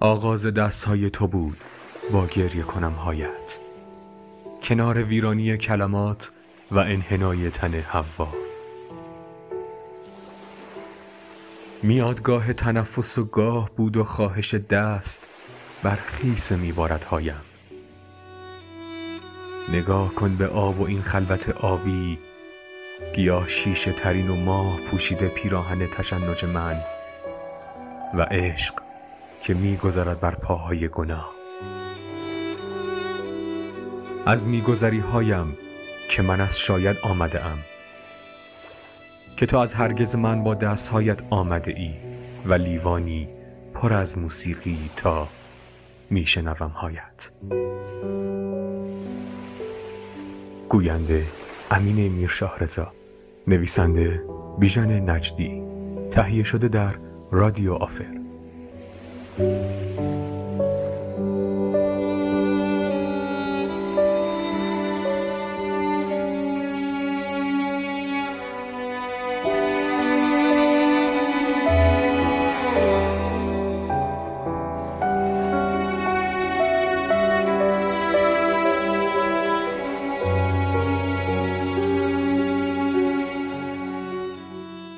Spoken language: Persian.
آغاز دست های تو بود با گریه کنم هایت کنار ویرانی کلمات و انحنای تن حوا. میادگاه تنفس و گاه بود و خواهش دست بر خیس میبارد هایم نگاه کن به آب و این خلوت آبی گیاه شیشه ترین و ماه پوشیده پیراهن تشنج من و عشق که میگذرد بر پاهای گناه. از میگذری هایم که من از شاید آمده ام که تو از هرگز من با دستهایت آمده ای و لیوانی پر از موسیقی تا میشنوم هایت گوینده امین میرشاه رضا نویسنده بیژن نجدی تهیه شده در رادیو آفر.